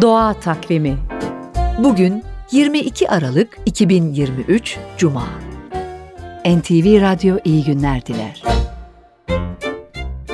Doğa Takvimi Bugün 22 Aralık 2023 Cuma NTV Radyo iyi günler diler.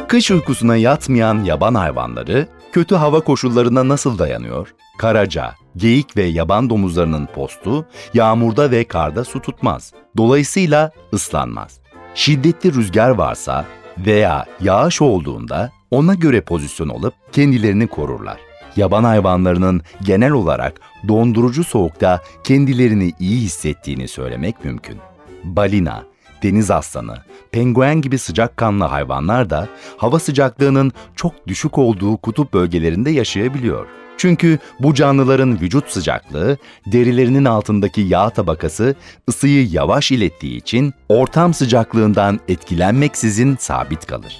Kış uykusuna yatmayan yaban hayvanları kötü hava koşullarına nasıl dayanıyor? Karaca, geyik ve yaban domuzlarının postu yağmurda ve karda su tutmaz. Dolayısıyla ıslanmaz. Şiddetli rüzgar varsa veya yağış olduğunda ona göre pozisyon alıp kendilerini korurlar. Yaban hayvanlarının genel olarak dondurucu soğukta kendilerini iyi hissettiğini söylemek mümkün. Balina, deniz aslanı, penguen gibi sıcakkanlı hayvanlar da hava sıcaklığının çok düşük olduğu kutup bölgelerinde yaşayabiliyor. Çünkü bu canlıların vücut sıcaklığı, derilerinin altındaki yağ tabakası ısıyı yavaş ilettiği için ortam sıcaklığından etkilenmeksizin sabit kalır.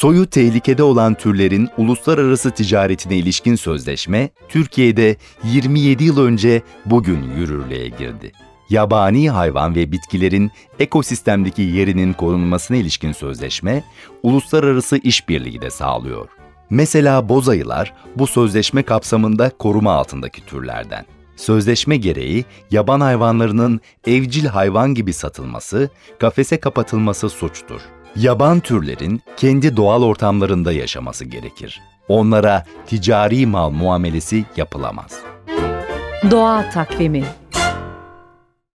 Soyu tehlikede olan türlerin uluslararası ticaretine ilişkin sözleşme Türkiye'de 27 yıl önce bugün yürürlüğe girdi. Yabani hayvan ve bitkilerin ekosistemdeki yerinin korunmasına ilişkin sözleşme uluslararası işbirliği de sağlıyor. Mesela bozayılar bu sözleşme kapsamında koruma altındaki türlerden. Sözleşme gereği yaban hayvanlarının evcil hayvan gibi satılması, kafese kapatılması suçtur. Yaban türlerin kendi doğal ortamlarında yaşaması gerekir. Onlara ticari mal muamelesi yapılamaz. Doğa Takvimi